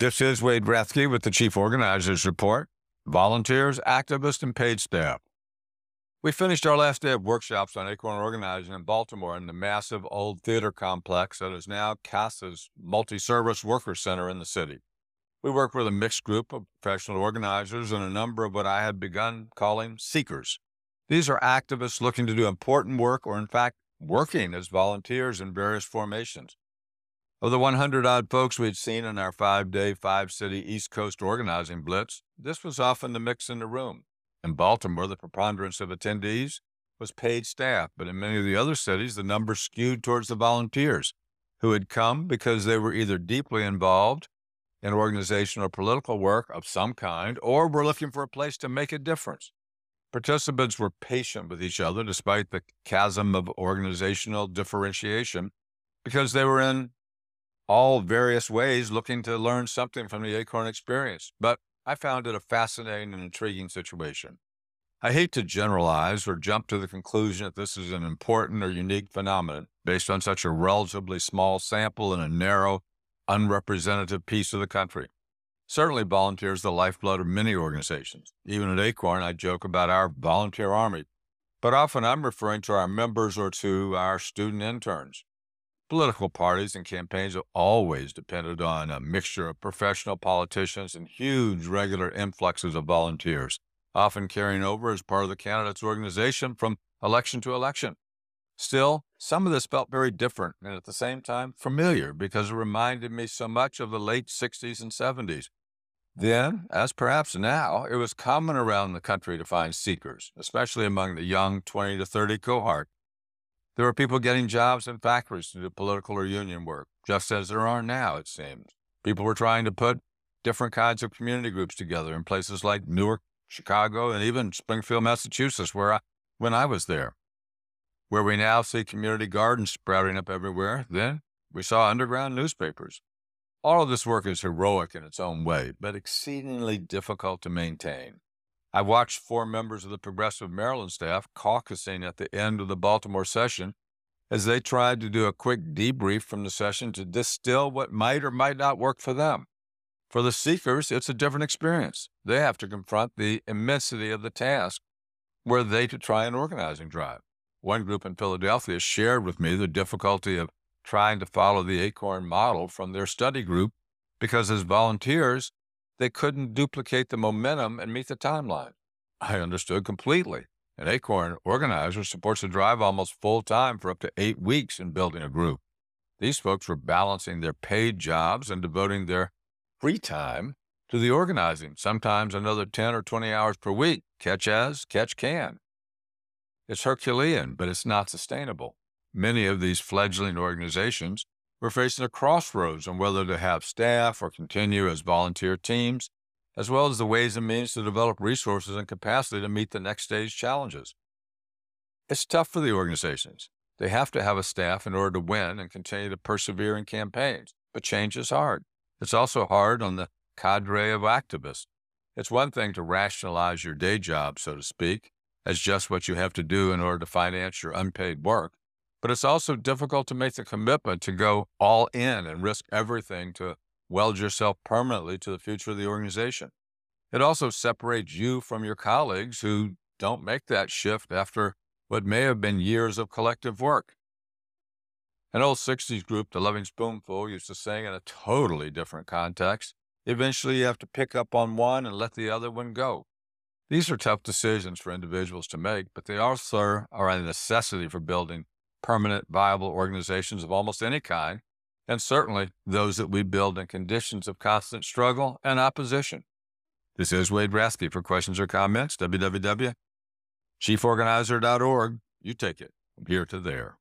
This is Wade Rathke with the Chief Organizers Report, volunteers, activists, and paid staff. We finished our last day of workshops on Acorn Organizing in Baltimore in the massive old theater complex that is now CASA's multi-service worker center in the city. We worked with a mixed group of professional organizers and a number of what I had begun calling seekers. These are activists looking to do important work or, in fact, working as volunteers in various formations. Of the 100 odd folks we'd seen in our five day, five city East Coast organizing blitz, this was often the mix in the room. In Baltimore, the preponderance of attendees was paid staff, but in many of the other cities, the numbers skewed towards the volunteers who had come because they were either deeply involved in organizational or political work of some kind or were looking for a place to make a difference. Participants were patient with each other despite the chasm of organizational differentiation because they were in all various ways looking to learn something from the Acorn experience. But I found it a fascinating and intriguing situation. I hate to generalize or jump to the conclusion that this is an important or unique phenomenon based on such a relatively small sample in a narrow, unrepresentative piece of the country. Certainly, volunteers the lifeblood of many organizations. Even at Acorn, I joke about our volunteer army, but often I'm referring to our members or to our student interns. Political parties and campaigns have always depended on a mixture of professional politicians and huge regular influxes of volunteers, often carrying over as part of the candidate's organization from election to election. Still, some of this felt very different and at the same time familiar because it reminded me so much of the late 60s and 70s then, as perhaps now, it was common around the country to find seekers, especially among the young 20 to 30 cohort. There were people getting jobs in factories to do political or union work, just as there are now, it seems. People were trying to put different kinds of community groups together in places like Newark, Chicago, and even Springfield, Massachusetts, where I, when I was there. Where we now see community gardens sprouting up everywhere, then we saw underground newspapers. All of this work is heroic in its own way, but exceedingly difficult to maintain. I watched four members of the Progressive Maryland staff caucusing at the end of the Baltimore session as they tried to do a quick debrief from the session to distill what might or might not work for them. For the seekers, it's a different experience. They have to confront the immensity of the task were they to try an organizing drive. One group in Philadelphia shared with me the difficulty of trying to follow the Acorn model from their study group because as volunteers, they couldn't duplicate the momentum and meet the timeline. I understood completely. An Acorn organizer supports a drive almost full time for up to eight weeks in building a group. These folks were balancing their paid jobs and devoting their free time to the organizing, sometimes another 10 or 20 hours per week, catch as, catch can. It's Herculean, but it's not sustainable. Many of these fledgling organizations were facing a crossroads on whether to have staff or continue as volunteer teams, as well as the ways and means to develop resources and capacity to meet the next stage challenges. It's tough for the organizations. They have to have a staff in order to win and continue to persevere in campaigns, but change is hard. It's also hard on the cadre of activists. It's one thing to rationalize your day job, so to speak, as just what you have to do in order to finance your unpaid work. But it's also difficult to make the commitment to go all in and risk everything to weld yourself permanently to the future of the organization. It also separates you from your colleagues who don't make that shift after what may have been years of collective work. An old 60s group, the Lovin' Spoonful, used to sing in a totally different context. Eventually, you have to pick up on one and let the other one go. These are tough decisions for individuals to make, but they also are a necessity for building permanent, viable organizations of almost any kind, and certainly those that we build in conditions of constant struggle and opposition. This is Wade Rathke. For questions or comments, www.chieforganizer.org. You take it from here to there.